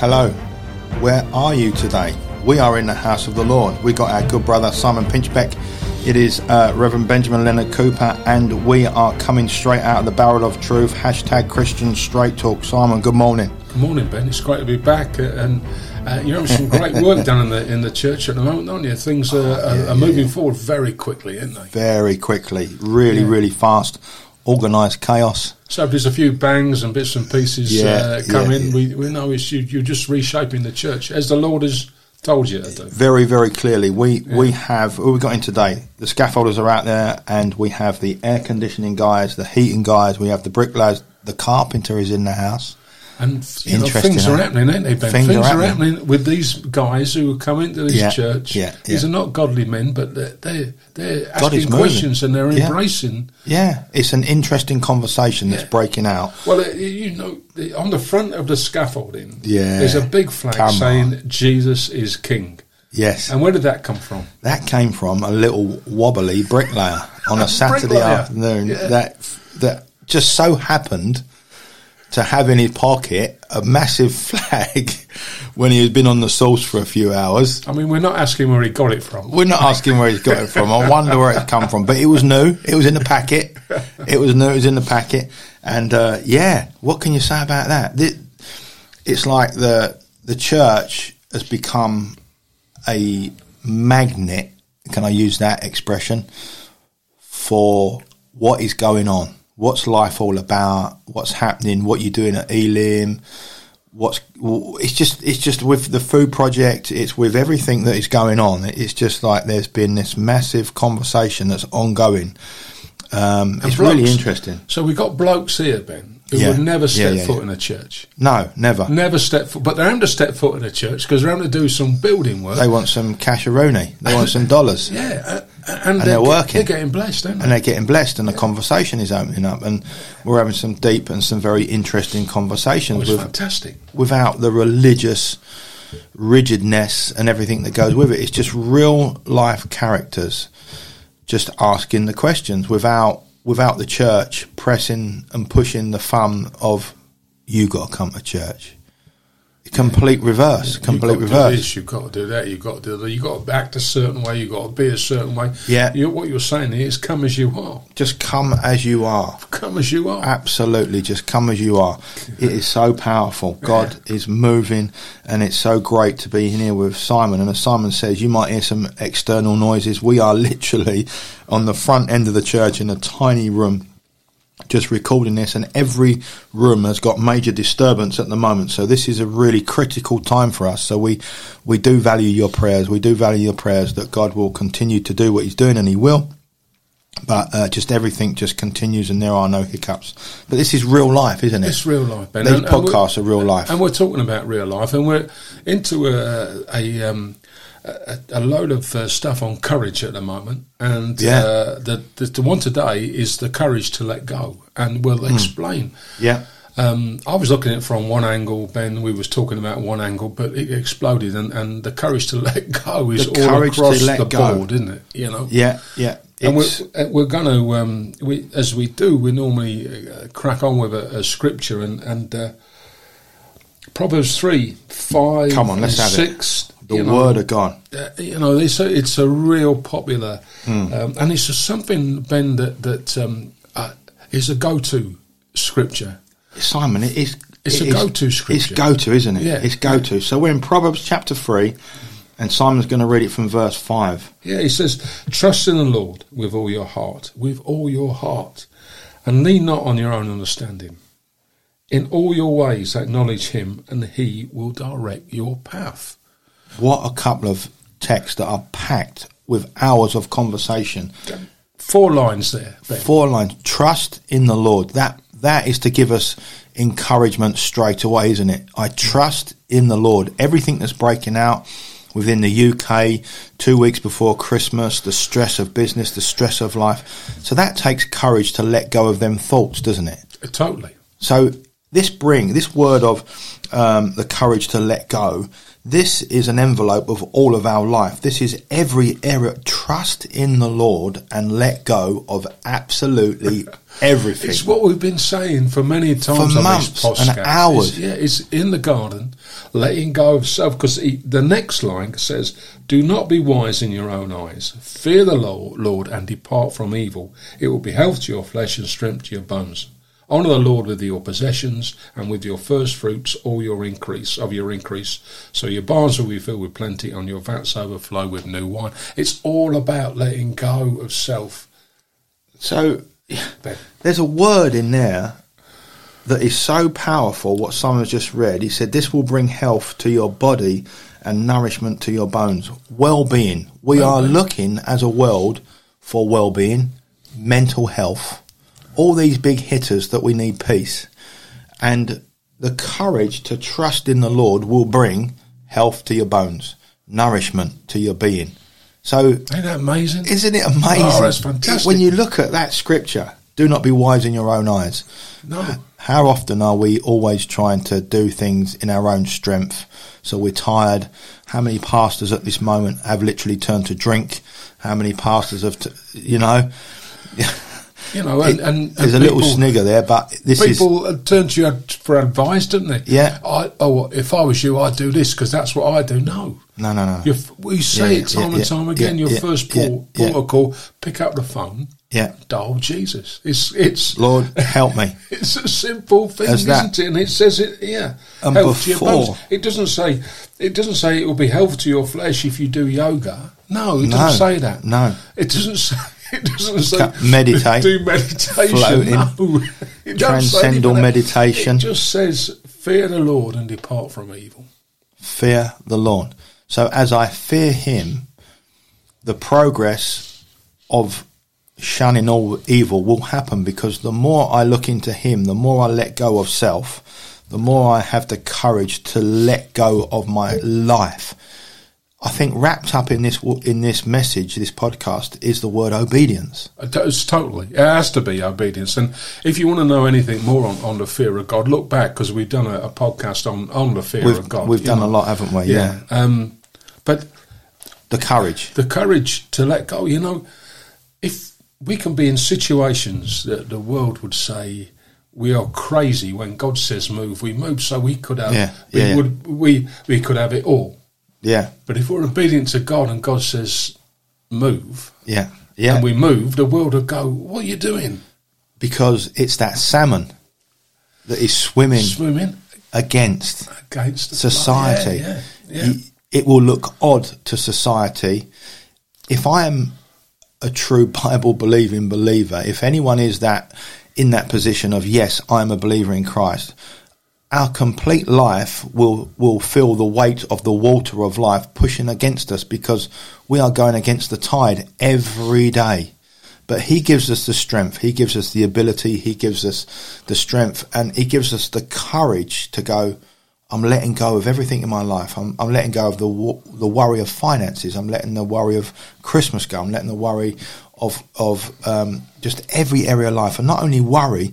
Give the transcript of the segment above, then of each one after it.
hello. Where are you today? We are in the house of the Lord. We got our good brother Simon Pinchbeck. It is uh, Reverend Benjamin Leonard Cooper, and we are coming straight out of the barrel of truth. Hashtag Christian Straight Talk. Simon, good morning. Good morning, Ben. It's great to be back, uh, and uh, you're having some great work done in the in the church at the moment, aren't you? Things are, are, yeah, are moving yeah. forward very quickly, aren't they? Very quickly, really, really fast. Organised chaos. So if there's a few bangs and bits and pieces Yeah, uh, come yeah, in, yeah. we, we know it's you, you're just reshaping the church as the Lord has told you to do. Very, very clearly. We we have we got in today. The scaffolders are out there, and we have the air conditioning guys, the heating guys. We have the bricklayers. The carpenter is in the house. And you know, things are happening, aren't they, Ben? Things Things, are are, happening. happening. with these guys who come into this Yeah, church. yeah, These are not godly men, but they're they're, they're asking questions and they're embracing. Yeah, it's an interesting conversation that's Yeah. breaking out. Well, uh, you know, on the front of the scaffolding, Yeah. there's a big flag Come saying Jesus is King. Yes, And where did that come from? that came from a little wobbly bricklayer on a Saturday Bricklayer. afternoon. Yeah. That that just so happened to have in his pocket a massive flag when he had been on the sauce for a few hours. I mean, we're not asking where he got it from. We're not asking where he's got it from. I wonder where it's come from. But it was new. It was in the packet. It was new. It was in the packet. And uh, yeah, what can you say about that? It's like the the church has become a magnet. Can I use that expression for what is going on? What's life all about? What's happening? What you're doing at Elim? what's it's just it's just with the food project it's with everything that is going on it's just like there's been this massive conversation that's ongoing um, it's really interesting So we've got blokes here, Ben, who Yeah. would never step yeah, foot yeah. in a church. no never Never step foot, but they're having to step foot in a church because they're having to do some building work. they want some casheroni they want some dollars yeah, uh, and, they're get- working. They're getting blessed, aren't they? and they're getting blessed and the conversation is opening up and we're having some deep and some very interesting Oh, conversations it's with fantastic. without the religious rigidness and everything that goes with it. It's just real life characters just asking the questions without without the church pressing and pushing the thumb of you got to come to church. Complete reverse. Complete you've got to do reverse. this, you've got to do that, you've got to do that. You've got to act a certain way, you've got to be a certain way. Yeah. You, what you're saying is come as you are. Just come as you are. Come as you are. Absolutely, just come as you are. It is so powerful. God is moving, and it's so great to be here with Simon. And as Simon says, you might hear some external noises. We are literally on the front end of the church in a tiny room. Just recording this, and every room has got major disturbance at the moment. So this is a really critical time for us. So we we do value your prayers. We do value your prayers that God will continue to do what He's doing, and He will but uh, just everything just continues and there are no hiccups. But this is real life, isn't it? It's real life, Ben. These And- and podcasts are real life. And we're talking about real life, and we're into a a, um, a, a load of uh, stuff on courage at the moment. And Yeah. uh, the, the the one today is the courage to let go, and we'll Hmm. explain. yeah, Um, I was looking at it from one angle, Ben. We was talking about one angle, but it exploded, and, and the courage to let go is The all across the go. board, isn't it? You know. yeah, yeah. And we're, we're going to, um, we, as we do, we normally uh, crack on with a, a scripture and, and uh, Proverbs 3, 5, Come on, let's have it. the you know, word of God. uh, you know, it's a, it's a real popular, Hmm. um, and it's something, Ben, that, that um, uh, is a go to scripture. Simon, it is. It's it a go-to scripture. It's go to, isn't it? Yeah. It's go to. So we're in Proverbs chapter 3, and Simon's going to read it from verse 5. Yeah, he says, Trust in the Lord with all your heart, with all your heart, and lean not on your own understanding. In all your ways acknowledge him, and he will direct your path. What a couple of texts that are packed with hours of conversation. Four lines there. Ben. Four lines. Trust in the Lord. That that is to give us encouragement straight away, isn't it? I trust in the Lord. Everything that's breaking out within the UK, two weeks before Christmas, the stress of business, the stress of life. So that takes courage to let go of them thoughts, doesn't it? Totally. So this bring this word of um, the courage to let go. This is an envelope of all of our life. This is every area. Trust in the Lord and let go of absolutely everything. It's what we've been saying for many times For on months and hours. It's, yeah, it's in the garden. letting go of self. Because the next line says, "Do not be wise in your own eyes. Fear the Lord and depart from evil. It will be health to your flesh and strength to your bones." Honour the Lord with your possessions and with your first fruits, all your increase of your increase. So your barns will be filled with plenty, and your vats overflow with new wine. It's all about letting go of self. So there's a word in there that is so powerful. What someone's just read, he said, "This will bring health to your body and nourishment to your bones, well-being." We well-being. are looking as a world for well-being, mental health all these big hitters that we need peace. And the courage to trust in the Lord will bring health to your bones, nourishment to your being. So, ain't that amazing? Isn't it amazing? Oh, that's fantastic. When you look at that scripture, do not be wise in your own eyes. No. How often are we always trying to do things in our own strength? So we're tired. How many pastors at this moment have literally turned to drink? How many pastors have, t- you know? You know, and, it, and, and there's people, a little snigger there, but this people is people turn to you for advice, don't they? Yeah. I, oh, if I was you, I'd do this because that's what I do. No, no, no, no. You're, we say yeah, it time yeah, and time again. your first port, protocol: pick up the phone. Yeah. Dial Jesus. It's it's Lord help me. it's a simple thing, As isn't that. it? And it says it here. And before, It doesn't say it doesn't say it will be health to your flesh if you do yoga. No, it no, doesn't say that. No. It doesn't say it doesn't say meditate, do meditation, floating, no. transcendental meditation. It just says, "Fear the Lord and depart from evil." Fear the Lord. So as I fear Him, the progress of shunning all evil will happen because the more I look into Him, the more I let go of self, the more I have the courage to let go of my life I think wrapped up in this in this message, this podcast, is the word obedience. It's totally. It has to be obedience. And if you want to know anything more on, on the fear of God, look back because we've done a, a, podcast on, on the fear we've, of God. We've done know. a lot, haven't we? Yeah. yeah. Um, but the courage, the courage to let go. You know, if we can be in situations that the world would say we are crazy when God says move, we move. So we could have, yeah, we yeah, would, we we could have it all. Yeah. But if we're obedient to God and God says move, yeah, yeah, and we move, the world will go, "What are you doing?" Because it's that salmon that is swimming, swimming against against society. Yeah, yeah, yeah. It will look odd to society if I am a true Bible believing believer. If anyone is that in that position of yes, I am a believer in Christ our complete life will will feel the weight of the water of life pushing against us because we are going against the tide every day. But he gives us the strength, he gives us the ability, he gives us the strength, and he gives us the courage to go. I'm letting go of everything in my life. I'm, I'm letting go of the the worry of finances. I'm letting the worry of Christmas go. I'm letting the worry of of um, just every area of life, and not only worry.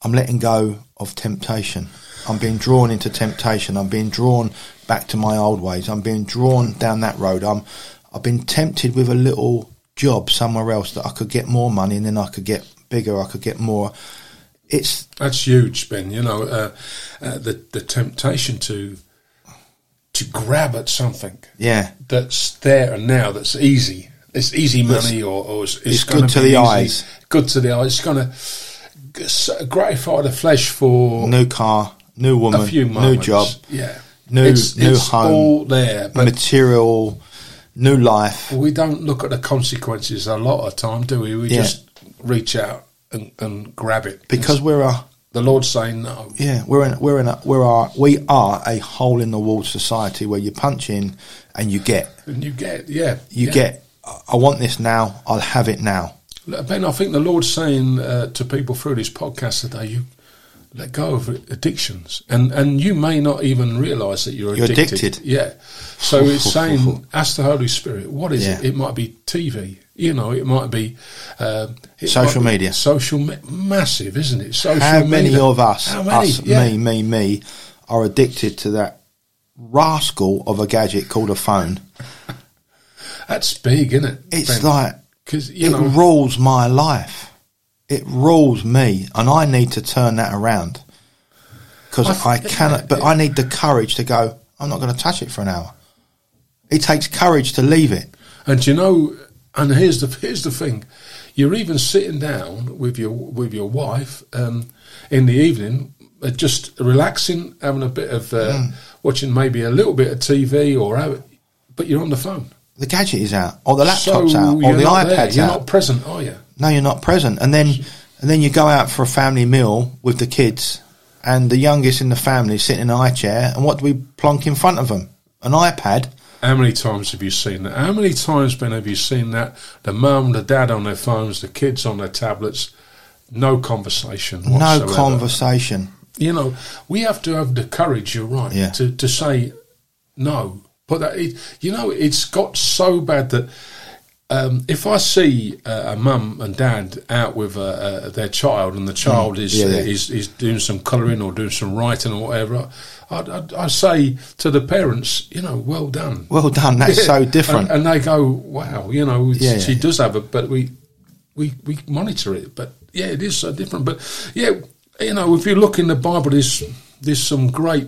I'm letting go of temptation. I'm being drawn into temptation. I'm being drawn back to my old ways. I'm being drawn down that road. I'm, I've been tempted with a little job somewhere else that I could get more money and then I could get bigger. I could get more. It's that's huge, Ben. You know, uh, uh, the the temptation to to grab at something, yeah, that's there and now. That's easy. It's easy money, or, or it's, it's, it's good to the easy, eyes. Good to the eyes. It's going to gratify the flesh for new car, new woman, a few new job, yeah, new it's, new it's home, all there, but material, new life. We don't look at the consequences a lot of time, do we? We yeah. just reach out and, and grab it because we're a. The Lord's saying no. Yeah, we're in we're in a we're are we are a hole in the wall society where you punch in and you get and you get yeah you yeah. get. I want this now. I'll have it now. Ben, I think the Lord's saying uh, to people through this podcast today, you let go of addictions, and and you may not even realise that you're, you're addicted. addicted. Yeah. So it's saying, ask the Holy Spirit, what is yeah. it? It might be TV. You know, it might be uh, it social might be media. Social me- massive, isn't it? Social. How many media. of us, many? us, yeah. me, me, me, are addicted to that rascal of a gadget called a phone? That's big, isn't it? It's ben? like because you it know rules my life it rules me, and I need to turn that around because I, I cannot. But. I need the courage to go. I'm not going to touch it for an hour. It takes courage to leave it. And you know, and here's the here's the thing: you're even sitting down with your with your wife um, in the evening, uh, just relaxing, having a bit of uh, Mm. watching maybe a little bit of TV, or have, but you're on the phone, The gadget is out, or the so laptop's out, or the not there. iPad's You're out. not present, are you? No, you're not present. And then, and then you go out for a family meal with the kids, and the youngest in the family is sitting in an high chair, and what do we plonk in front of them? An iPad. How many times have you seen that? How many times, Ben, have you seen that? The mum, the dad on their phones, the kids on their tablets, no conversation No conversation. You know, we have to have the courage. You're right Yeah. to to say no. But that it, you know, it's got so bad that um, if I see uh, a mum and dad out with uh, uh, their child and the child is, Mm. Yeah, yeah. is is doing some colouring or doing some writing or whatever, I I say to the parents, you know, well done. Well done. That's so different. And, and they go, wow, you know, Yeah, she yeah. does have it, but we, we, we monitor it. But yeah, it is so different. But yeah, you know, if you look in the Bible, there's, there's some great,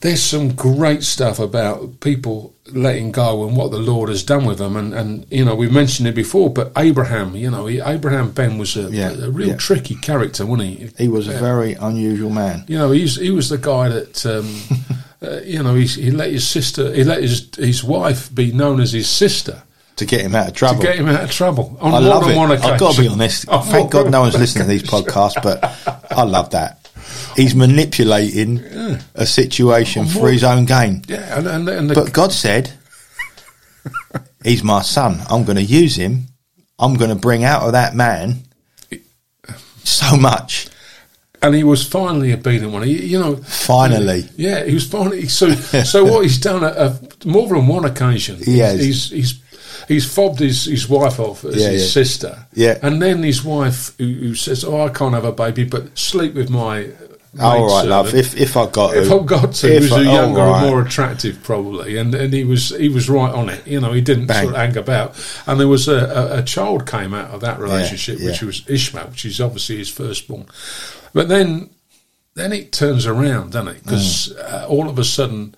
there's some great stuff about people letting go and what the Lord has done with them. And, and you know, we've mentioned it before, but Abraham, you know, he, Abraham Ben was a, Yeah, a real yeah. tricky character, wasn't he? he was a very unusual man. You know, he's he was the guy that um, uh, you know he's, he let his sister, he let his his wife be known as his sister To get him out of trouble. to get him out of trouble on I love it. I've got to be honest. On Thank God no one's listening to these podcasts, but I love that. He's manipulating a situation for his own gain. Yeah, and, and, and But God said, He's my son. I'm going to use him. I'm going to bring out of that man so much. and he was finally obedient one. He, you know, Finally. yeah, he was finally. So, so what he's done at, at more than one occasion, He has. he's he's he's fobbed his, his wife off as Yeah, his yeah. sister, Yeah. and then his wife who, who says, "Oh, I can't have a baby, but sleep with my." Oh, all right, maidservant." love. If if I got If to, I've got to, he was I- a oh, younger right. and more attractive, probably, and and he was he was right on it. You know, he didn't Bang. sort of hang about. And there was a, a, a child came out of that relationship, yeah. which was Ishmael, which is obviously his firstborn. But then, then it turns around, doesn't it? Because uh, all of a sudden,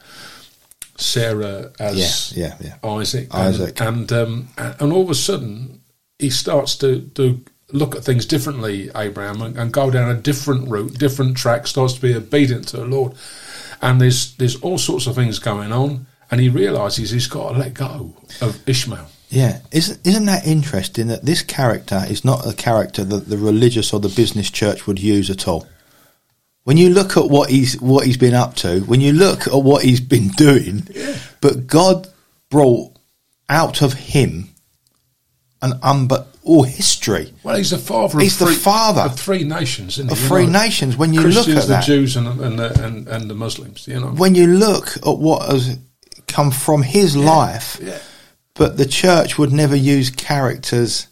Sarah has Yeah, yeah, yeah. Isaac, and, Isaac. and um, and all of a sudden he starts to to look at things differently, Abraham, and, and go down a different route, different track. Starts to be obedient to the Lord, and there's there's all sorts of things going on, and he realizes he's got to let go of Ishmael. Yeah, isn't isn't that interesting that this character is not a character that the religious or the business church would use at all? When you look at what he's what he's been up to, when you look at what he's been doing, but God brought out of him an unbut all history Well, he's the father. He's of the three, father of three nations, isn't he? of three know, nations. When you look at the that, Jews, and and the, and, and the Muslims. You know, when you look at what has come from his life, yeah. but the church would never use characters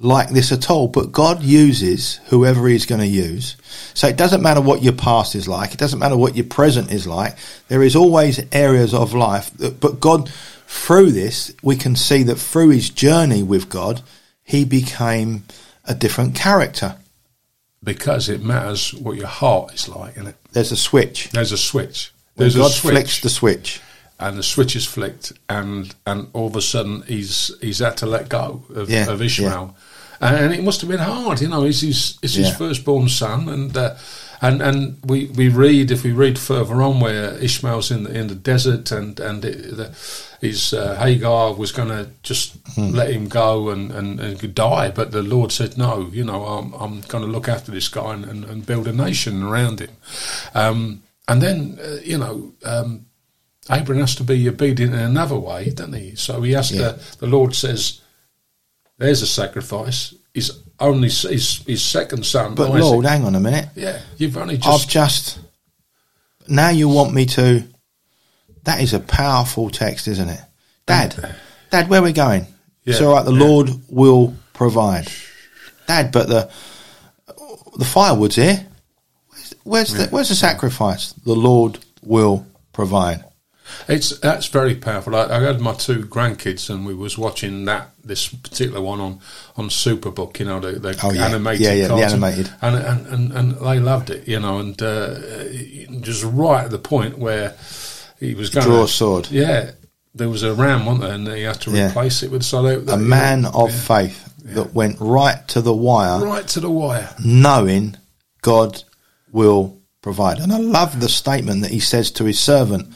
like this at all. But God uses whoever He's going to use. So it doesn't matter what your past is like. It doesn't matter what your present is like. There is always areas of life. That, but God, through this, we can see that through his journey with God, he became a different character. because it matters what your heart is like, and it There's a switch. there's a switch. When There's God a switch. flicks the switch. and the switch is flicked, and and all of a sudden he's he's had to let go of, Yeah, of Ishmael, and it must have been hard. You know, it's his it's his firstborn son, and uh, and and we, we read if we read further on where Ishmael's in the in the desert, and and it, the, his uh, Hagar was going to just Hmm. let him go and, and, and die, but the Lord said no. You know, I'm I'm going to look after this guy and, and, and build a nation around him, um, and then uh, you know. Um, Abraham has to be obedient in another way, doesn't he? So he has Yeah. to. The Lord says, "There's a sacrifice." His only his his second son. But oh, Isaac. Lord, hang on a minute. yeah, you've only just. I've just now you want me to. That is a powerful text, isn't it, Dad? Uh, Dad, where are we going? it's Yeah, all right. The yeah. Lord will provide, Dad. But the the firewood's here. Where's, where's the where's the sacrifice? The Lord will provide. It's that's very powerful. I, I had my two grandkids, and we was watching that this particular one on on Superbook. You know, the, the Oh, yeah. animated, Yeah, yeah, the cartoon. animated. and, and and and they loved it. You know, and uh, just right at the point where he was going Draw a sword. Yeah, there was a ram, wasn't there, and he had to Yeah. replace it with so they, A man of faith that went right to the wire, right to the wire. knowing God will provide. And I love the statement that he says to his servant,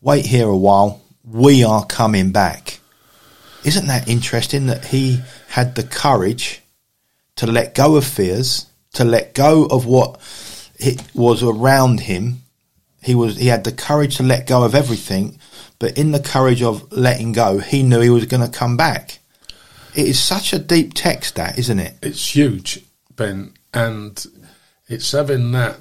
Wait here a while, we are coming back. Isn't that interesting that he had the courage to let go of fears, to let go of what was around him? He was he had the courage to let go of everything, but in the courage of letting go, he knew he was going to come back. It is such a deep text, that isn't it? It's huge, Ben, and it's having that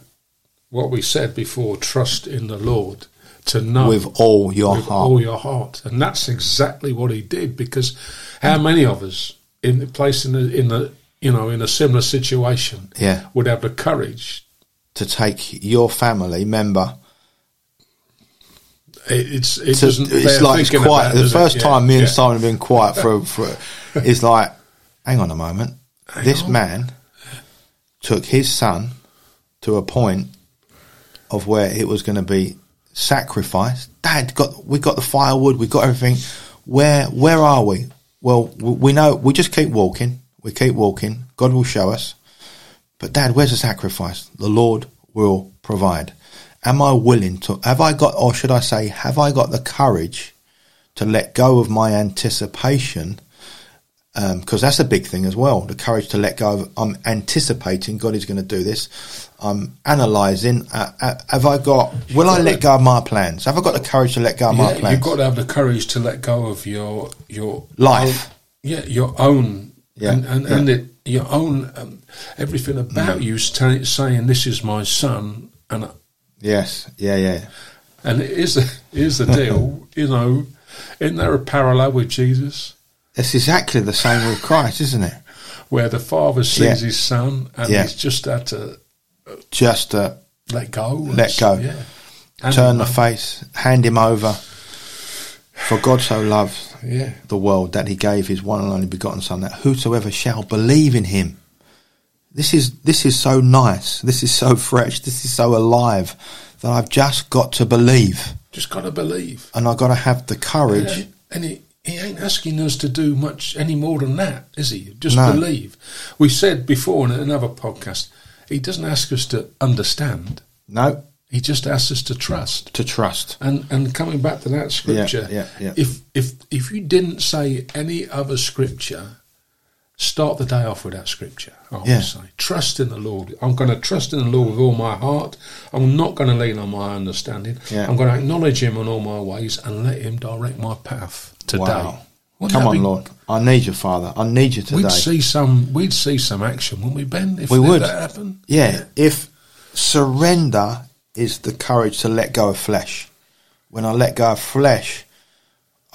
what we said before: trust in the Lord to know With all your with heart. all your heart, and that's exactly what he did. Because how many of us in the place in the in the you know in a similar situation Yeah. would have the courage? to take your family member. It, it's it To, it's like it's quiet. about, The does it? first Yeah, time me and yeah. Simon have been quiet for, for it's like, hang on a moment. this on. man took his son to a point of where it was going to be sacrificed. Dad, got we got the firewood, we got everything. Where where are we? Well, we know we just keep walking. We keep walking. God will show us. But Dad, where's the sacrifice? The Lord will provide. Am I willing to? Have I got, or should I say, have I got the courage to let go of my anticipation? Because that's a big thing as well. The courage to let go of. I'm anticipating God is going to do this. I'm analysing. Uh, uh, have I got? Will I let go of my plans? Have I got the courage to let go of my plans? you've got to have the courage to let go of your your Life. own- yeah, your own, Yeah, and and, yeah. and it, your own um, everything about you saying this is my son, and yes. Yeah. Yeah. and it is the is the deal, you know. Isn't there a parallel with Jesus It's exactly the same with Christ, isn't it? where the father sees Yeah. his son and Yeah. he's just had to Just uh, let go, Let go. yeah, turn the um, face, hand him over. For God so loved yeah, the world that he gave his one and only begotten son that whosoever shall believe in him this is this is so nice this is so fresh this is so alive that i've just got to believe just got to believe. and i've got to have the courage And, and he, he ain't asking us to do much any more than that, is he? Just No. believe. We said before in another podcast, he doesn't ask us to understand. no He just asks us to trust. to trust And and coming back to that scripture, yeah, yeah. yeah. if if if you didn't say any other scripture, start the day off with that scripture. I would Yeah. say, trust in the Lord. I'm going to trust in the Lord with all my heart. I'm not going to lean on my understanding. Yeah. I'm going to acknowledge Him in all my ways and let Him direct my path today. wow come on be- lord i need you father i need you today We'd see some. We'd see some action, wouldn't we, Ben? If We would. that happened. yeah if surrender is the courage to let go of flesh when i let go of flesh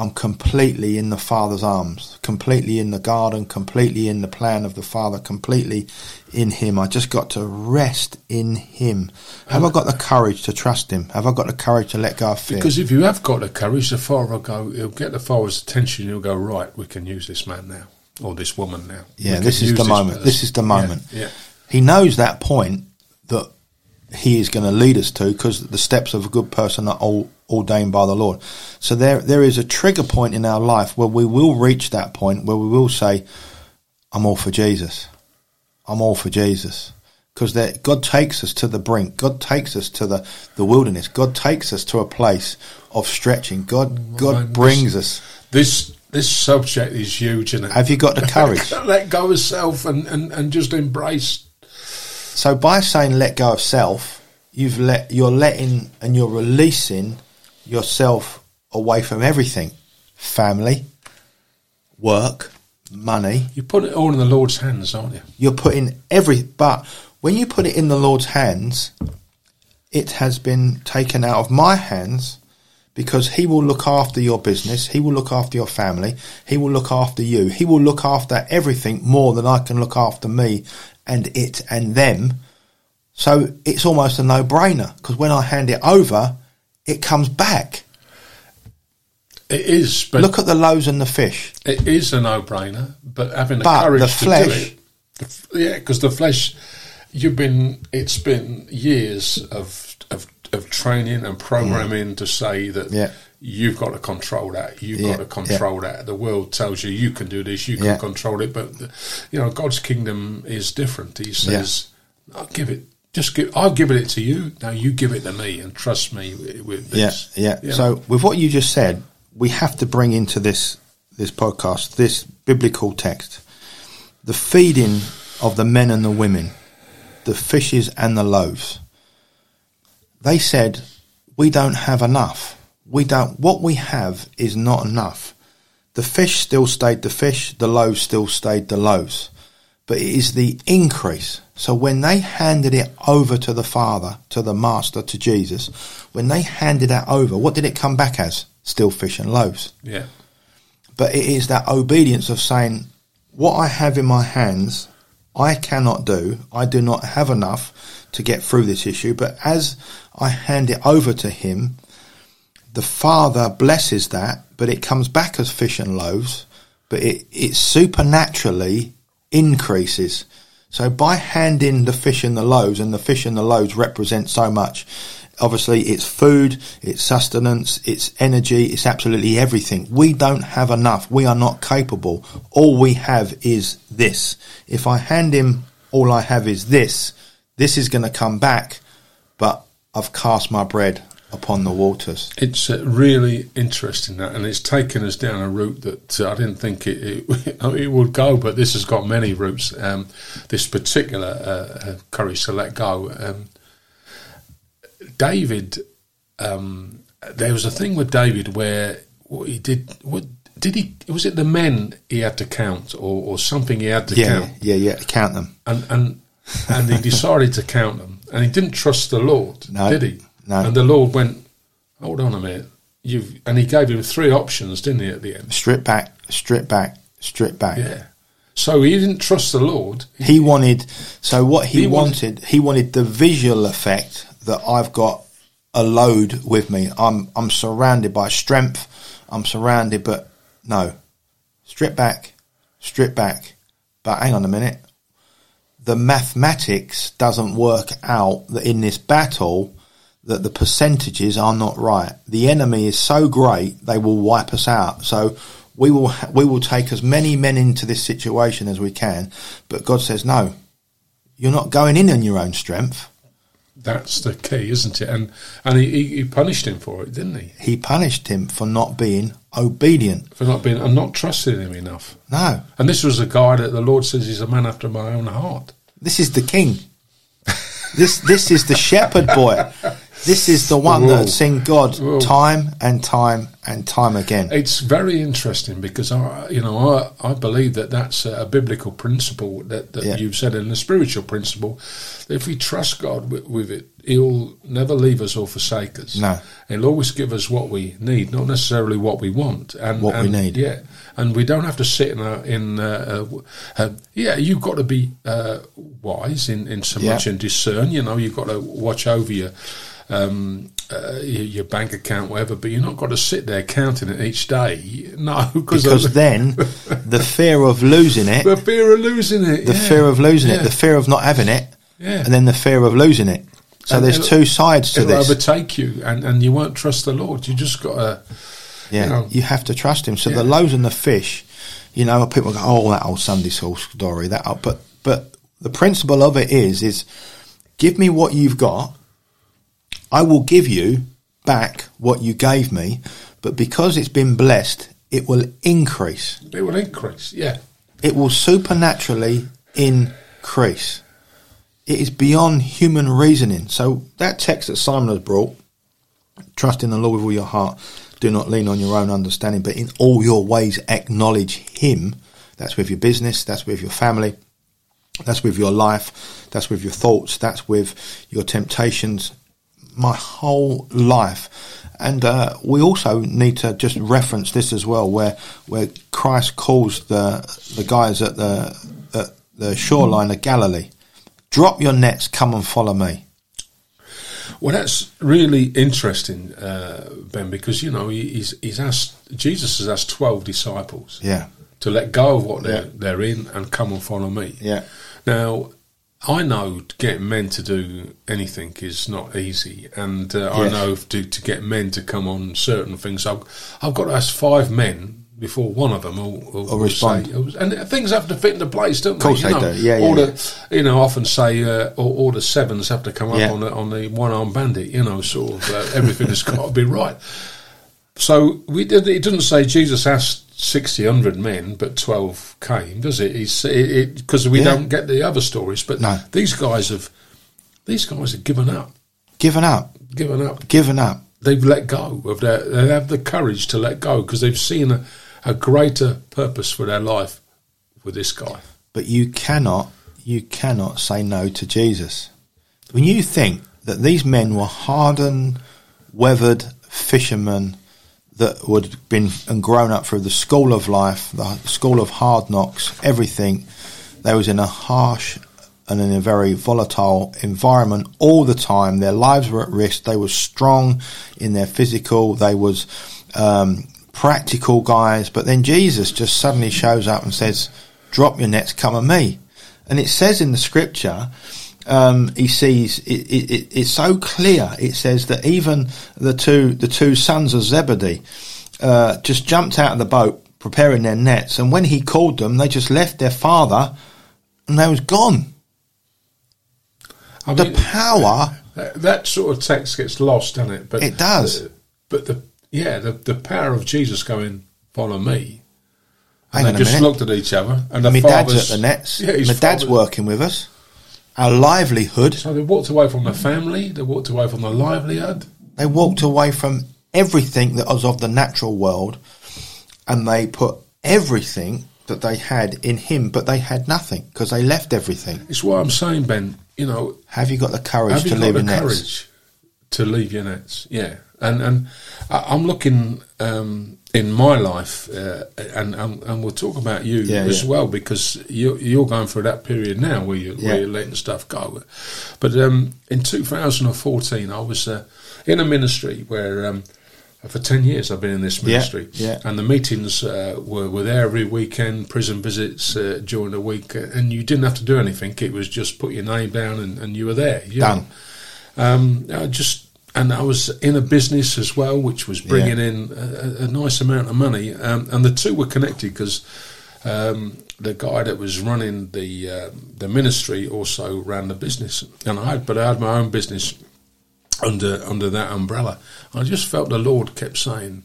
I'm completely in the Father's arms, completely in the garden, completely in the plan of the Father, completely in Him. I just got to rest in Him. Have I got the courage to trust Him? Have I got the courage to let go of fear? Because if you have got the courage, the father will go. He'll get the father's attention. He'll go right. We can use this man now, or this woman now. yeah, this is the moment. person. This is the moment. Yeah, yeah. He knows that point that He is going to lead us to because the steps of a good person are all ordained by the Lord. So there, there is a trigger point in our life where we will reach that point where we will say, I'm all for Jesus. I'm all for Jesus. Because God takes us to the brink. God takes us to the, the wilderness. God takes us to a place of stretching. God, God brings us. This this subject is huge, and Have you got the courage? let go of self and, and, and just embrace. So by saying let go of self, you've let you're letting and you're releasing yourself away from everything. Family, work, money. You put it all in the Lord's hands, aren't you? You're putting every but when you put it in the Lord's hands, it has been taken out of my hands because he will look after your business, he will look after your family, he will look after you, he will look after everything more than I can look after me and it and them. So it's almost a no brainer because when I hand it over, it comes back. It is, but Look at the loaves and the fish. it is a no-brainer. But having the But courage the to flesh- do it, the yeah, because the flesh, you've been. It's been years of of, of training and programming mm. to say that Yeah. you've got to control that. You've Yeah, got to control that. The world tells you you can do this. You can control it, but the, you know God's kingdom is different. He says, "I'll give it." Just give. I've given it to you. Now you give it to me, and trust me with, this. Yeah, yeah. So with what you just said, we have to bring into this this podcast this biblical text, the feeding of the men and the women, the fishes and the loaves. They said, "We don't have enough. We don't. What we have is not enough." The fish still stayed the fish. The loaves still stayed the loaves. But it is the increase. So when they handed it over to the Father, to the Master, to Jesus, when they handed that over, what did it come back as? Still fish and loaves. yeah. But it is that obedience of saying, what I have in my hands, I cannot do. I do not have enough to get through this issue. But as I hand it over to Him, the Father blesses that, but it comes back as fish and loaves, but it, it supernaturally increases. So by handing the fish and the loaves, and the fish and the loaves represent so much, obviously it's food, it's sustenance, it's energy, it's absolutely everything. We don't have enough. We are not capable. All we have is this. If I hand him all I have is this, this is going to come back, but I've cast my bread upon the waters. It's uh, really interesting that, and it's taken us down a route that uh, I didn't think it, it, it would go, but this has got many routes. Um, this particular uh, uh, courage to let go. Um, David, um, there was a thing with David where what he did. What did he? Was it the men he had to count, or, or something he had to Yeah, count? yeah, yeah. Count them. and and and he decided to count them, and he didn't trust the Lord, No, did he? No. And the Lord went, "Hold on a minute, you've," and he gave him three options, didn't he? At the end, Strip back, strip back, strip back. yeah. So he didn't trust the Lord. He wanted, so what he, He wanted- wanted, he wanted the visual effect that I've got a load with me. I'm, I'm surrounded by strength. I'm surrounded, but no, strip back, strip back. But hang on a minute. The mathematics doesn't work out that in this battle that the percentages are not right. The enemy is so great they will wipe us out. So we will we will take as many men into this situation as we can. But God says no. You're not going in on your own strength. That's the key, isn't it? And and he, he, he punished him for it, didn't he? He punished him for not being obedient. For not being and not trusting him enough. No, And this was a guy that the Lord says is a man after my own heart. this is the king. This this is the shepherd boy. This is the one Whoa. that seen God Whoa. time and time and time again. It's very interesting because I, you know, I, I believe that that's a biblical principle that, that Yeah. you've said, and a spiritual principle. If we trust God with, with it, He'll never leave us or forsake us. No. He'll always give us what we need, not necessarily what we want. And What we need. yeah. And we don't have to sit in a in a, a, a yeah. You've got to be uh, wise in in so Yeah. much and discern. You know, you've got to watch over your um, uh, your, bank account, whatever. But you're not got to sit there counting it each day. No, Because then the fear of losing it, the fear of losing it. the yeah. fear of losing Yeah. it, the fear of not having it, Yeah. and then the fear of losing it. So And there's two sides to It'll this. overtake you, and, and you won't trust the Lord. You just got to. Yeah, you know. you have to trust him. So the loaves and the fish, you know, people go, "Oh, that old Sunday school story." That, but but the principle of it is, is give me what you've got. I will give you back what you gave me, but because it's been blessed, it will increase. It will increase. Yeah. It will supernaturally increase. It is beyond human reasoning. So that text that Simon has brought, trust in the Lord with all your heart, do not lean on your own understanding, but in all your ways acknowledge Him. That's with your business, that's with your family, that's with your life, that's with your thoughts, that's with your temptations, my whole life. And uh, we also need to just reference this as well, where where Christ calls the the guys at the at the shoreline of Galilee, drop your nets, come and follow me. Well, that's really interesting, uh, Ben, because you know he, he's he's asked Jesus has asked twelve disciples Yeah. to let go of what they're Yeah. they're in and come and follow me. Yeah. Now, I know getting men to do anything is not easy, and uh, I know to, to get men to come on certain things, I've, I've got to ask five men before one of them will, will, will respond. say, and things have to fit into place, don't Of course they? You they know, do. Yeah, all yeah, the, you know, often say uh, all, all the sevens have to come up Yeah. on the on the one arm bandit. You know, sort of uh, everything has got to be right. So we did. It doesn't say Jesus asked 60, 100 men, but twelve came, does it? Because it, because we Yeah. don't get the other stories. But No. these guys have these guys have given up, Given up. given up. Given up. They've let go of their. They have the courage to let go because they've seen a, a greater purpose for their life with this guy. But you cannot, you cannot say no to Jesus. When you think that these men were hardened, weathered fishermen that would have been and grown up through the school of life, the school of hard knocks, everything, they was in a harsh and in a very volatile environment all the time. Their lives were at risk. They were strong in their physical. They was um, practical guys. But then Jesus just suddenly shows up and says, "Drop your nets, come at me." And it says in the scripture, um, he sees it, it, it, it's so clear. It says that even the two the two sons of Zebedee uh, just jumped out of the boat preparing their nets, and when he called them, they just left their father and they was gone. I The mean, power, that, that sort of text gets lost, doesn't it? But It does. uh, but the yeah, the the power of Jesus going, follow me. And on they just minute. looked at each other, and the my dad's fathers at the nets. Yeah, my dad's working with us. Our livelihood. So they walked away from the family. They walked away from the livelihood. They walked away from everything that was of the natural world, and they put everything that they had in him, but they had nothing because they left everything. It's what I'm saying, Ben. You know, Have you got the courage have to you leave got your the nets? courage to leave your nets? Yeah, and and I'm looking um, in my life, uh, and, and and we'll talk about you Yeah, as yeah. well because you're you're going through that period now where you Yeah. where you're letting stuff go. But um, in 2014, I was uh, in a ministry where. Um, for 10 years I've been in this ministry yeah. and the meetings uh, were, were there every weekend, prison visits uh, during the week, uh, and you didn't have to do anything. It was just put your name down and, and you were there. you Done. know. Um, I just and I was in a business as well, which was bringing in a, a nice amount of money, um, and the two were connected because um, the guy that was running the uh, the ministry also ran the business, and I had, but I had my own business under under that umbrella. I just felt the Lord kept saying,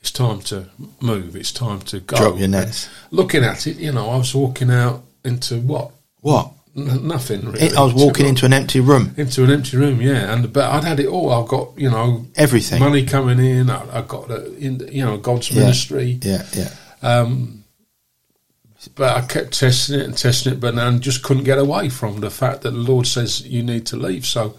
"It's time to move. It's time to go." Drop your nets. Looking at it, you know, I was walking out into what What? N- nothing. Really. I was walking into an empty room. into an empty room, yeah. And but I'd had it all. I've got you know Everything. money coming in. I, I got the, in, you know God's Yeah. ministry. Yeah, yeah. Um, but I kept testing it and testing it, but then just couldn't get away from the fact that the Lord says you need to leave. So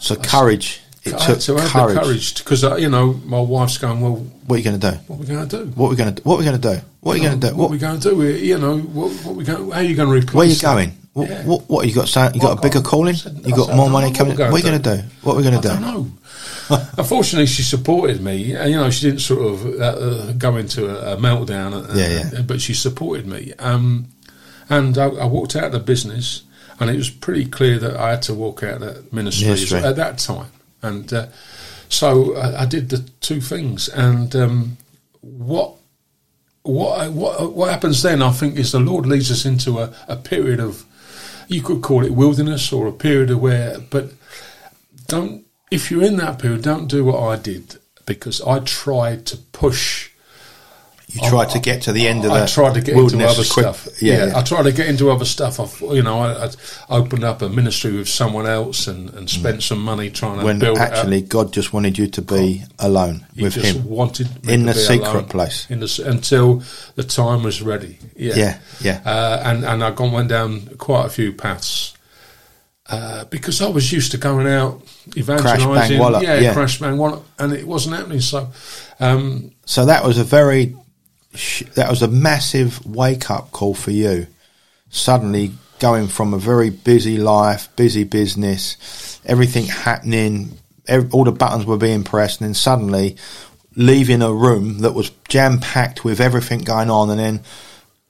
So courage. It I took to courage. the courage because you know my wife's going. Well, What are you going to do? what are we going to do? What are we going to? What are we going to do? What are you going to do? What, What, are we going to do? We- You know, what, what we going? How are you going to replace? where are you that? going? What, Yeah. what, what you got? You got a bigger calling? You got more money coming? what we're you gonna do? What are we going to don't do? know. Unfortunately, she supported me. and, You know, she didn't sort of uh, uh, go into a, a meltdown. uh, Yeah, yeah. But she supported me. Um, and I, I walked out of the business, and it was pretty clear that I had to walk out of that ministry, Ministry. at that time. And uh, so I, I did the two things. And um, what what what what happens then? I think is the Lord leads us into a, a period of you could call it wilderness or a period of where, but don't if you're in that period, don't do what I did because I tried to push. You tried to get to the end of that. I tried to get into other quick- stuff. Yeah, I yeah. tried to get into other stuff. I, you know, I, I opened up a ministry with someone else and, and spent some money trying to when build actually God just wanted you to be alone He with just Him. wanted In the secret place. in the, until the time was ready. Yeah, Yeah, yeah. Uh, and and I gone went down quite a few paths uh, because I was used to going out evangelising. bang, wallop, yeah, yeah. crash bang wallop, and it wasn't happening. So um, So that was a very, sh- that was a massive wake up call for you. Suddenly going from a very busy life, busy business, everything happening, ev all the buttons were being pressed, and then suddenly leaving a room that was jam packed with everything going on, and then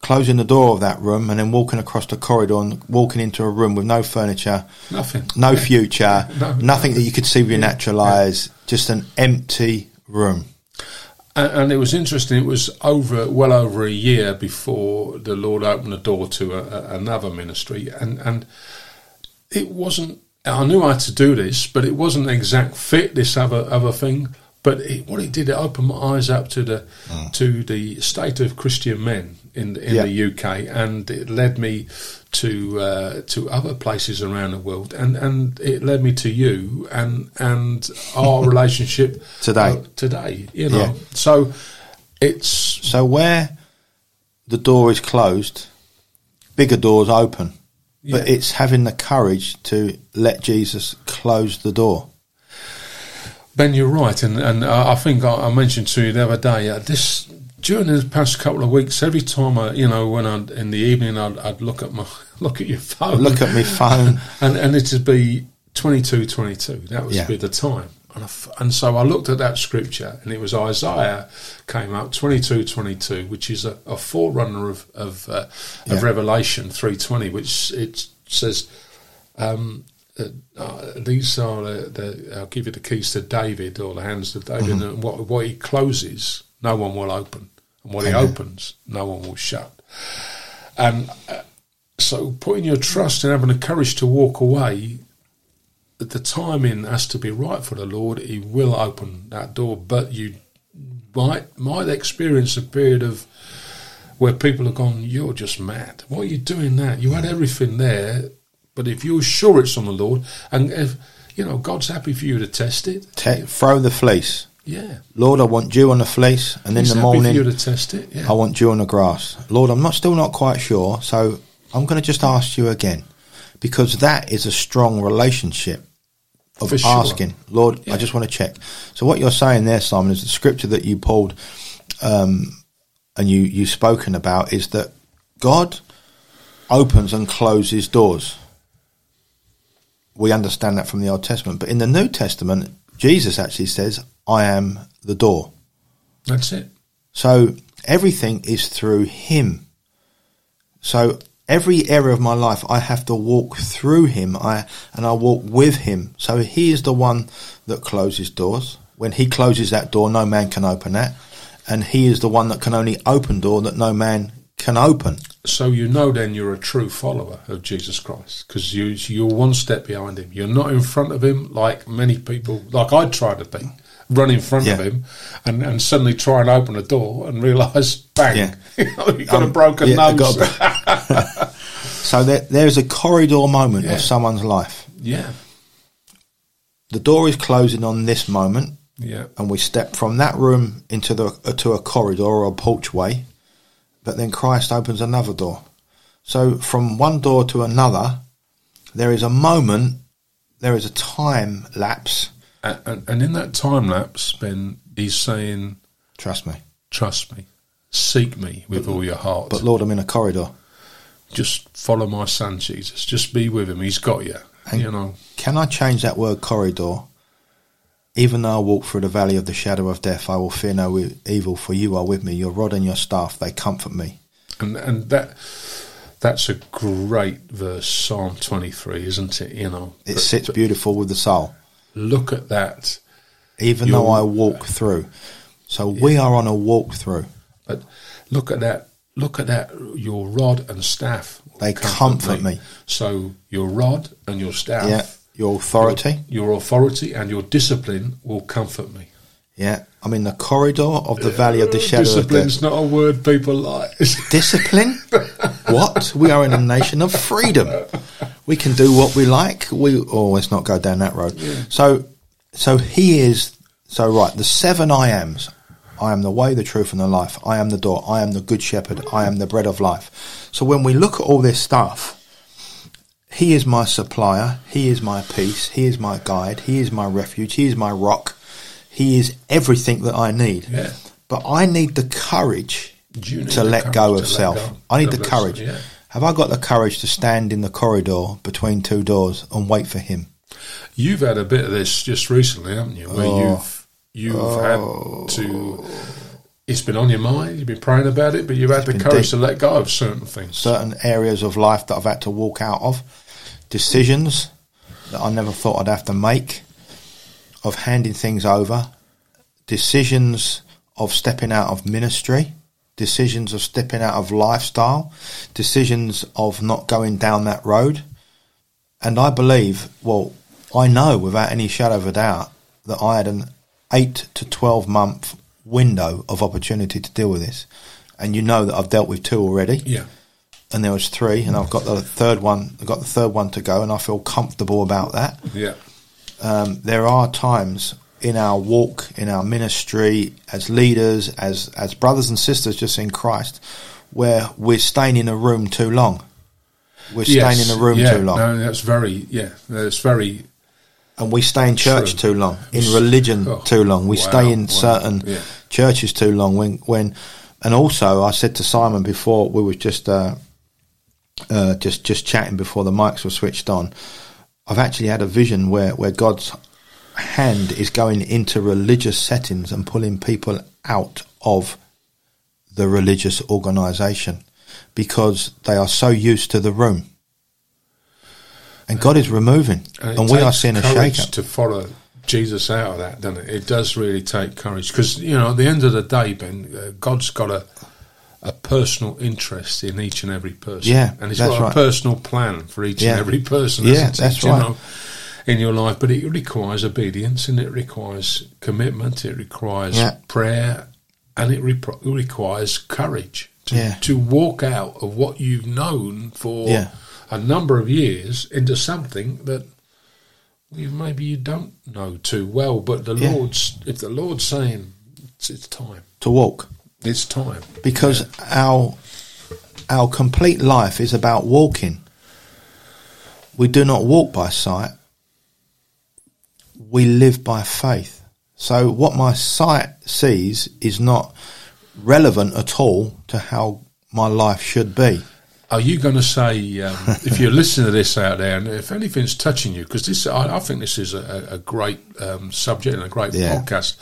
closing the door of that room, and then walking across the corridor and walking into a room with no furniture, Nothing. no future, No, nothing that you could see with your natural eyes, just an empty room. And, and it was interesting. It was over, well over a year before the Lord opened the door to a, a, another ministry, and and it wasn't. I knew I had to do this, but it wasn't an exact fit. This other other thing, but it, what it did, it opened my eyes up to the mm. to the state of Christian men in in Yeah. the UK, and it led me to uh, to other places around the world, and and it led me to you and and our relationship Today. uh, today. You know, Yeah. so it's So where the door is closed, bigger doors open. But it's having the courage to let Jesus close the door. Ben, you're right, and and I think I, I mentioned to you the other day uh, this during the past couple of weeks. Every time I, you know, when I in the evening, I'd, I'd look at my look at your phone, Look at my phone. and and it'd be twenty two, twenty two. That was Yeah. be the time, and I and so I looked at that scripture, and it was Isaiah came up twenty two, twenty two, which is a, a forerunner of of, uh, Yeah. of Revelation three twenty, which it says. Um, uh, uh, these are the, the I'll give you the keys to David or the hands of David. Mm-hmm. And what what he closes, no one will open, and what he opens, no one will shut. And uh, so, putting your trust and having the courage to walk away, the timing has to be right for the Lord. He will open that door, but you might might experience a period of where people have gone, "You're just mad. Why are you doing that? You had everything there." But if you're sure it's on the Lord, and if you know God's happy for you to test it, Te- throw the fleece. Yeah. Lord, I want dew on the fleece, and in the for you morning, to test it. Yeah. I want dew on the grass. Lord, I'm not still not quite sure, so I'm going to just ask you again, because that is a strong relationship of For sure. asking. Lord, Yeah. I just want to check. So what you're saying there, Simon, is the scripture that you pulled, um, and you you've spoken about is that God opens and closes doors. We understand that from the Old Testament, but in the New Testament, Jesus actually says, "I am the door." That's it. So everything is through Him. So every area of my life, I have to walk through Him. I and I walk with Him. So He is the one that closes doors. When He closes that door, no man can open that, and He is the one that can only open door that no man can open. So you know then you're a true follower of Jesus Christ because you you're one step behind him. You're not in front of him like many people, like I try to be, run in front of him and, and suddenly try and open a door and realise, bang, Yeah. you've got a Um, broken yeah, nose. got So there, there's a corridor moment Yeah. of someone's life. yeah, The door is closing on this moment, yeah, and we step from that room into the uh, to a corridor or a porchway, but then Christ opens another door. So from one door to another, there is a moment, there is a time lapse. And, and, in that time lapse, Ben, he's saying, Trust me, "Trust me, seek me with all your heart, but Lord, I'm in a corridor. just follow my son Jesus. Just be with him. He's got you. And- you know, Can I change that word corridor? Even though I walk through the valley of the shadow of death, I will fear no evil, for you are with me. Your rod and your staff, they comfort me. and and that." That's a great verse, Psalm 23, isn't it? You know, It But- sits beautiful with the soul. Look at that. even though I walk through. So we are on a walk through. But look at that. Look at that. Your rod and staff. They comfort me. So your rod and your staff. Yeah, your authority. Your authority and your discipline will comfort me. Yeah, I'm in the corridor of the valley of the uh, shadow of Discipline's death. not a word people like. Discipline? what? We are in a nation of freedom. We can do what we like. We oh, let's not go down that road. So, so he is. So right, the seven I ams. I am the way, the truth, and the life. I am the door. I am the good shepherd. I am the bread of life. So when we look at all this stuff, He is my supplier. He is my peace. He is my guide. He is my refuge. He is my rock. He is everything that I need. Yeah. But I need the courage need to let courage go to of self. go? I need the courage. yeah. Have I got the courage to stand in the corridor between two doors and wait for him? You've had a bit of this just recently, haven't you? Where Oh. you've you've had to. It's been on your mind. You've been praying about it, but you've had the courage deep. to let go of certain things. certain areas of life that I've had to walk out of, decisions that I never thought I'd have to make, of handing things over, decisions of stepping out of ministry, decisions of stepping out of lifestyle, decisions of not going down that road. And I believe, well, I know without any shadow of a doubt that I had an eight to 12 month window of opportunity to deal with this. And you know that I've dealt with two already yeah, and there was three, and I've got the third one. I've got the third one to go, and I feel comfortable about that. yeah, Um, there are times in our walk, in our ministry, as leaders, as as brothers and sisters, just in Christ, where we're staying in a room too long. We're Yes, staying in a room yeah, too long, No, that's very yeah. That's very and we stay in church True. too long, in religion Oh, too long. We wow, stay in wow, certain yeah. churches too long. When when, and also I said to Simon before we were just uh, uh, just just chatting before the mics were switched on. I've actually had a vision where where God's hand is going into religious settings and pulling people out of the religious organisation because they are so used to the room. And God is removing, And, and, we are seeing a shake up. to follow Jesus out of that, doesn't it? It does really take courage because you know at the end of the day, Ben, uh, God's got a a personal interest in each and every person. Yeah, and He's got a personal plan for each Yeah. and every person. Yeah, that's you right. know, in your life, but it requires obedience and it requires commitment. It requires Yeah. prayer, and it repro- requires courage to Yeah. to walk out of what you've known for Yeah. a number of years into something that maybe you don't know too well. But the. Lord's if the Lord's saying it's, it's time, to walk it's time. because our our complete life is about walking. We do not walk by sight. We live by faith. So what my sight sees is not relevant at all to how my life should be. Are you going to say um, if you're listening to this out there, and if anything's touching you, because this, I, I think this is a, a great um, subject and a great Yeah. podcast.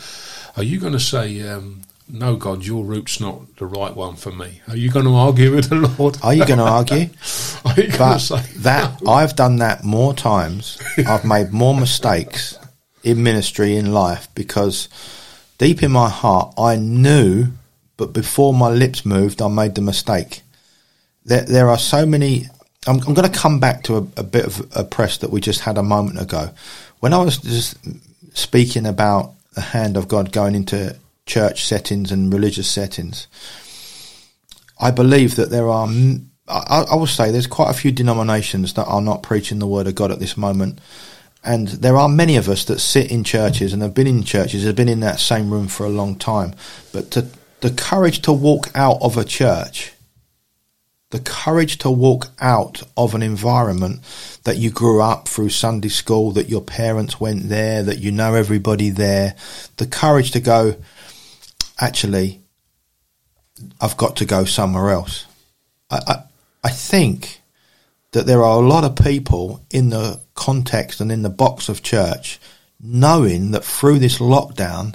Are you going to say, um, "No, God, your route's not the right one for me"? Are you going to argue with the Lord? Are you going to argue? Are you going to But say that I've done that more times. I've made more mistakes in ministry in life because deep in my heart I knew, but before my lips moved, I made the mistake. There, there are so many. I'm, I'm going to come back to a, a bit of a press that we just had a moment ago. When I was just speaking about the hand of God going into church settings and religious settings, I believe that there are, I will say there's quite a few denominations that are not preaching the word of God at this moment. And there are many of us that sit in churches and have been in churches, have been in that same room for a long time. But to, the courage to walk out of a church, the courage to walk out of an environment that you grew up through Sunday school, that your parents went there, that you know everybody there, the courage to go, actually, I've got to go somewhere else. I, I, I think that there are a lot of people in the context and in the box of church knowing that through this lockdown,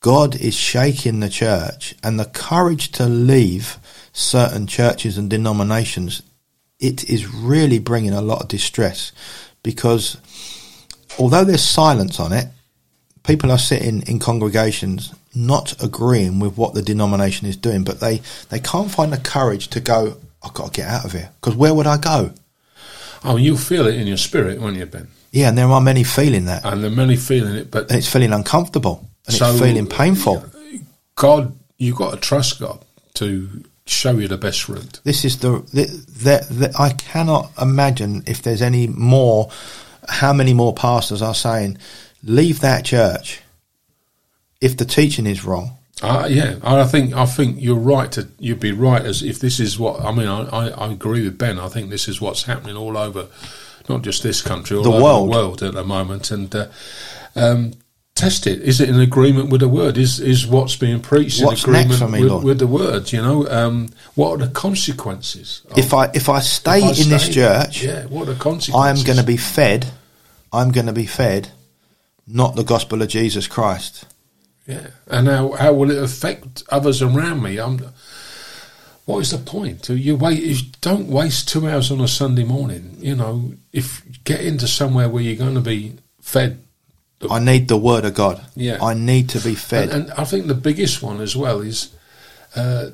God is shaking the church and the courage to leave certain churches and denominations, it is really bringing a lot of distress because although there's silence on it, people are sitting in congregations not agreeing with what the denomination is doing, but they, they can't find the courage to go, I've got to get out of here. Because where would I go? Oh, you'll feel it in your spirit, won't you, Ben? Yeah, and there are many feeling that. And there are many feeling it, but And it's feeling uncomfortable. And So- it's feeling uh, painful. God, you've got to trust God to show you the best route. This is the, the, the, the I cannot imagine if there's any more, how many more pastors are saying, leave that church if the teaching is wrong. Uh, yeah, I think I think you're right to you'd be right as if this is what I mean. I, I, I agree with Ben. I think this is what's happening all over, not just this country, all The over world. the world at the moment. And uh, um, test it. Is it in agreement with the word? Is is what's being preached What's in agreement for me, with, with the word? You know, um, what are the consequences? of- If I if I stay if I in this church, yeah, what are the consequences? I am going to be fed. I'm going to be fed not the gospel of Jesus Christ. Yeah, and how how will it affect others around me? I'm. What is the point? You wait. You don't waste two hours on a Sunday morning. You know, if get into somewhere where you're going to be fed. I need the word of God. Yeah. I need to be fed. And, and I think the biggest one as well is, uh,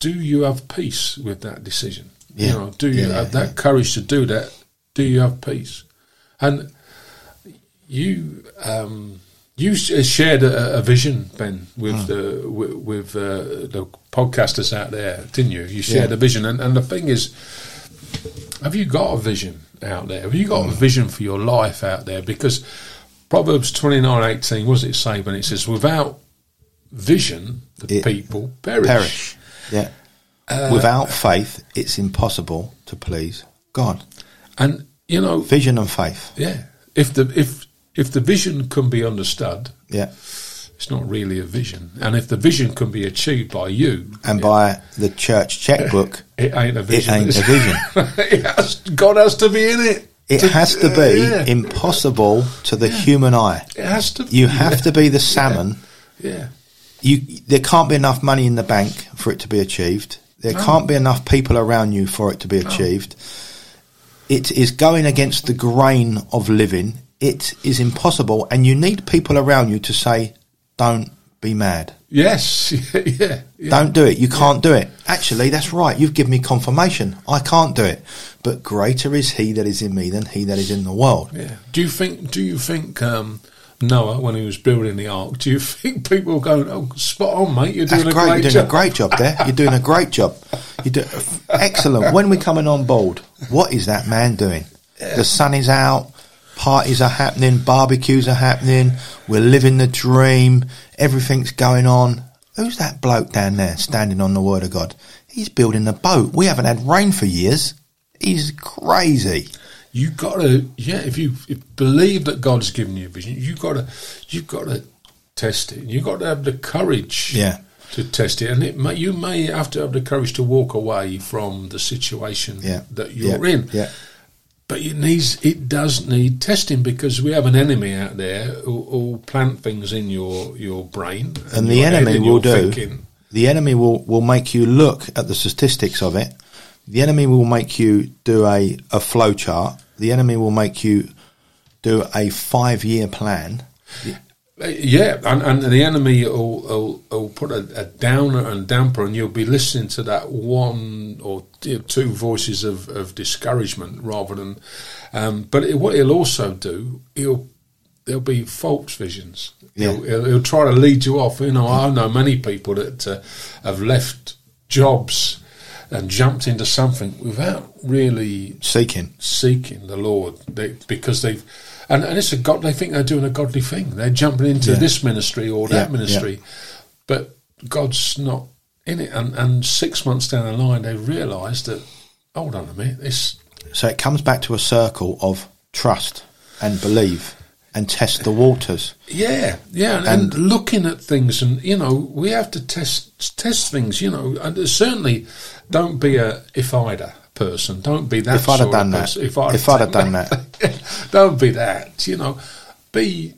do you have peace with that decision? You Yeah. know, do you Yeah, have that courage to do that? Do you have peace? And you um, you shared a, a vision, Ben, with Hmm. the with, with uh, the podcasters out there, didn't you? You shared Yeah. a vision, and, and the thing is, have you got a vision out there? Have you got a vision for your life out there? Because Proverbs twenty nine eighteen, what does it say when it says, "Without vision, the It- people perish." perish. Yeah. Uh, Without faith, it's impossible to please God. And you know, Vision and faith. yeah, if the if if the vision can be understood, Yeah. it's not really a vision. And if the vision can be achieved by you, And by the church checkbook, it ain't a vision. ain't a vision. it has, God has to be in it. it To- has to uh, be Yeah. impossible to the human eye. It has to. You have to be the salmon. Yeah. You, there can't be enough money in the bank for it to be achieved. There No. can't be enough people around you for it to be achieved. It is going against the grain of living. It is impossible, and you need people around you to say, "Don't be mad. Yes. yeah. yeah. Don't do it. You can't do it." Actually, that's right. You've given me confirmation. I can't do it. But greater is He that is in me than he that is in the world. Yeah. Do you think? Do you think um, Noah, when he was building the ark, do you think people were going, "Oh, spot on, mate! You're That's doing great. a great You're doing job." a great job there. You're doing a great job. You do excellent. When we're coming on board, what is that man doing? The sun is out. Parties are happening. Barbecues are happening. We're living the dream. Everything's going on. Who's that bloke down there standing on the word of God? He's building a boat. We haven't had rain for years. He's crazy. You got to, yeah. If you if believe that God's given you a vision, you got to, you've got to test it. You got to have the courage, Yeah. to test it. And it may, you may have to have the courage to walk away from the situation Yeah. that you're yeah. in. Yeah. But it needs, it does need testing because we have an enemy out there who will plant things in your your brain, And the enemy and will do. thinking. The enemy will, will make you look at the statistics of it. The enemy will make you do a, a flow chart. The enemy will make you do a five year plan. Uh, Yeah, and, and the enemy will, will, will put a, a downer and damper, and you'll be listening to that one or two voices of, of discouragement rather than. Um, but it, what he'll also do, he'll there'll be false visions. Yeah. He'll, he'll, he'll try to lead you off. You know, I know many people that uh, have left jobs and jumped into something without really Seeking. seeking the Lord they, because they've and, and it's a god they think they're doing a godly thing. They're jumping into Yeah. this ministry or that Yeah, ministry. but God's not in it. And, and six months down the line they realise that hold on a minute this So it comes back to a circle of trust and believe and test the waters. yeah yeah and, and looking at things and you know we have to test test things you know. And certainly don't be a if a person don't be that If I'd have done that. if I'd, If I'd have done that. don't be that. You know, be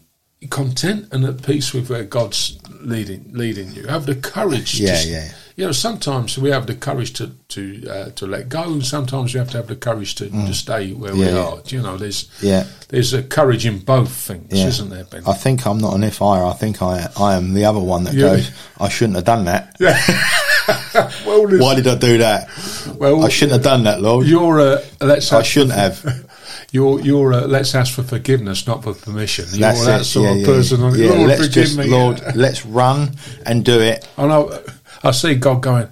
content and at peace with where God's leading leading you. Have the courage. Yeah, to, yeah. You know, sometimes we have the courage to to uh, to let go, and sometimes we have to have the courage to, to stay where we Mm. Yeah, yeah. are. You know, there's Yeah. there's a courage in both things, Yeah. isn't there, Ben? I think I'm not an if I. I think I I am the other one that Yeah. goes. I shouldn't have done that. well, Why did I do that? well, I shouldn't have done that, Lord. You're uh, let's. I shouldn't have. You're you're uh, let's ask for forgiveness, not for permission. You're That's that it. sort yeah, of person. yeah. Lord, let's forgive just, me. Lord, let's run and do it. I know. I see God going.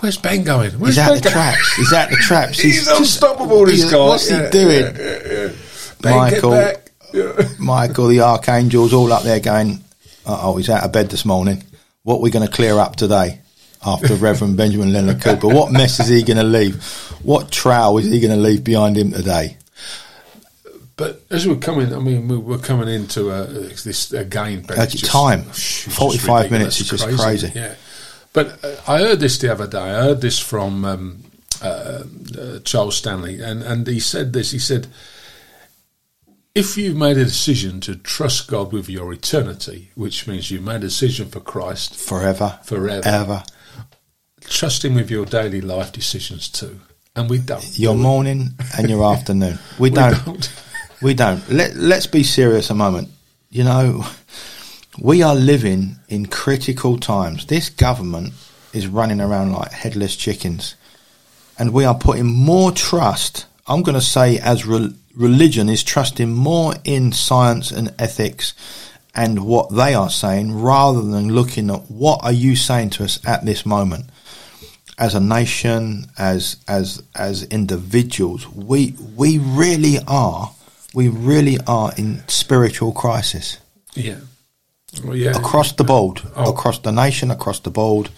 Where's Ben going? Where's He's out Ben the going?" traps. He's out the traps. He's, just- unstoppable. This he's- guy. What's Yeah, he doing? yeah, yeah, yeah. Ben, Michael. get back. Michael, the archangels, all up there going, oh, he's out of bed this morning. What are we going to clear up today after Reverend Benjamin Leonard Cooper? What mess is he going to leave? What trail is he going to leave behind him today? But as we're coming, I mean, we- we're coming into uh, this again. Ben, Uh, it's just- time. 45 minutes is just crazy. Yeah, but uh, I heard this the other day. I heard this from um, uh, uh, Charles Stanley, and and he said this. He said, if you've made a decision to trust God with your eternity, which means you've made a decision for Christ Forever. forever, Ever. Trust Him with your daily life decisions too. And we don't. Your do morning and your afternoon. We, We don't. don't. We don't. Let, let's be serious a moment. You know, we are living in critical times. This government is running around like headless chickens. And we are putting more trust, I'm going to say, as re- religion is trusting more in science and ethics and what they are saying rather than looking at what are you saying to us at this moment as a nation, as as as individuals, we we really are we really are in spiritual crisis Yeah. Well, yeah. across the board, Oh. across the nation, across the board.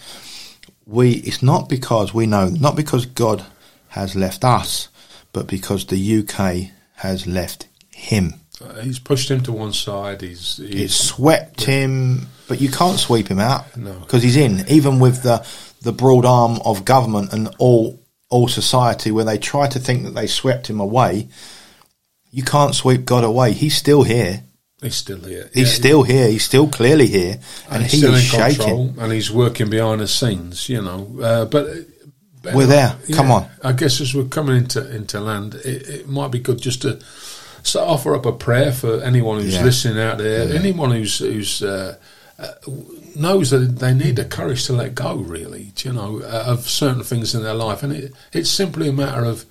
We it's not because we know, not because God has left us, but because the UK has left Him. Uh, he's pushed him to one side. He's, It he's swept him, but you can't sweep him out No. because he's in. Even with the the broad arm of government and all all society, where they try to think that they swept him away, you can't sweep God away. He's still here. he's still here. He's Yeah, still here. He's still clearly here, and, he's he is in shaking. and he's working behind the scenes. You know, uh, but. but, We're there. Come on. I guess as we're coming into into land, it, it might be good just to so offer up a prayer for anyone who's Yeah. listening out there, anyone who's who's uh, uh, knows that they need the courage to let go. Really, you know, uh, of certain things in their life, and it, it's simply a matter of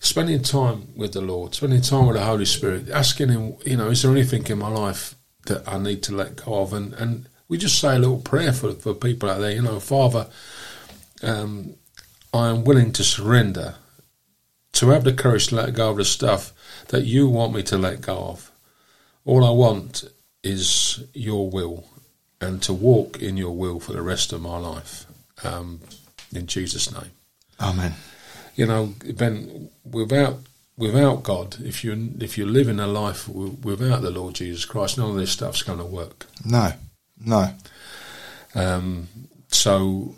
spending time with the Lord, spending time with the Holy Spirit, asking Him, you know, is there anything in my life that I need to let go of? And and we just say a little prayer for for people out there, you know, Father. Um, I am willing to surrender, to have the courage to let go of the stuff that you want me to let go of. All I want is your will and to walk in your will for the rest of my life. Um, in Jesus' name. Amen. You know, Ben, without without God, if you if you're living a life w- without the Lord Jesus Christ, none of this stuff's going to work. No, no. Um, so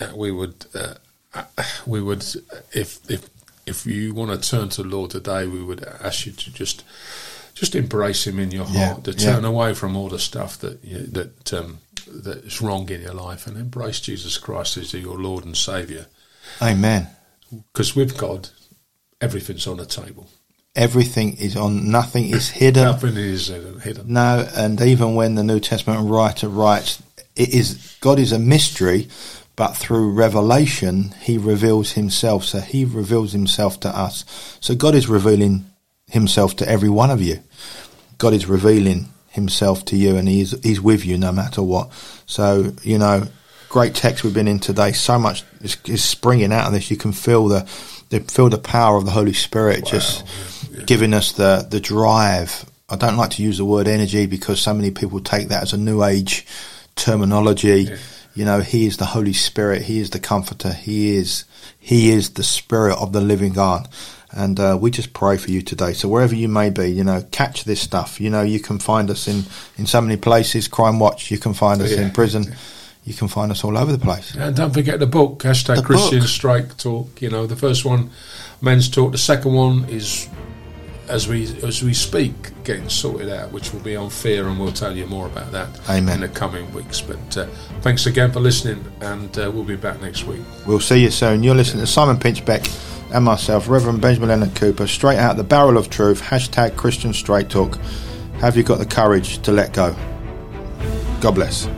uh, we would uh, uh, we would if if if you want to turn to the Lord today, we would ask you to just just embrace Him in your Yeah, heart, to yeah. turn away from all the stuff that you, that um, that is wrong in your life, and embrace Jesus Christ as your Lord and Savior. Amen. Because with God, everything's on the table. Everything is on. Nothing is hidden. Nothing is uh, hidden. No, and even when the New Testament writer writes, it is God is a mystery, but through revelation He reveals Himself. So He reveals Himself to us. So God is revealing Himself to every one of you. God is revealing Himself to you, and He's He's with you no matter what. So you know, great text we've been in today. So much is, is springing out of this. You can feel the, the feel the power of the Holy Spirit just giving us the the drive. I don't like to use the word energy because so many people take that as a new age terminology. You know, He is the Holy Spirit. He is the Comforter. He is He is the Spirit of the Living God. And uh, we just pray for you today. So wherever you may be, you know, catch this stuff. You know, you can find us in in so many places. Crime Watch. You can find us Yeah. in prison. You can find us all over the place. And don't forget the book, hashtag The Christian book. Straight Talk. You know, the first one, men's talk. The second one is as we as we speak, getting sorted out, which will be on fear, and we'll tell you more about that Amen. in the coming weeks. But uh, thanks again for listening, and uh, we'll be back next week. We'll see you soon. You're listening to Simon Pinchbeck and myself, Reverend Benjamin Leonard Cooper, straight out the barrel of truth, hashtag Christian Straight Talk. Have you got the courage to let go? God bless.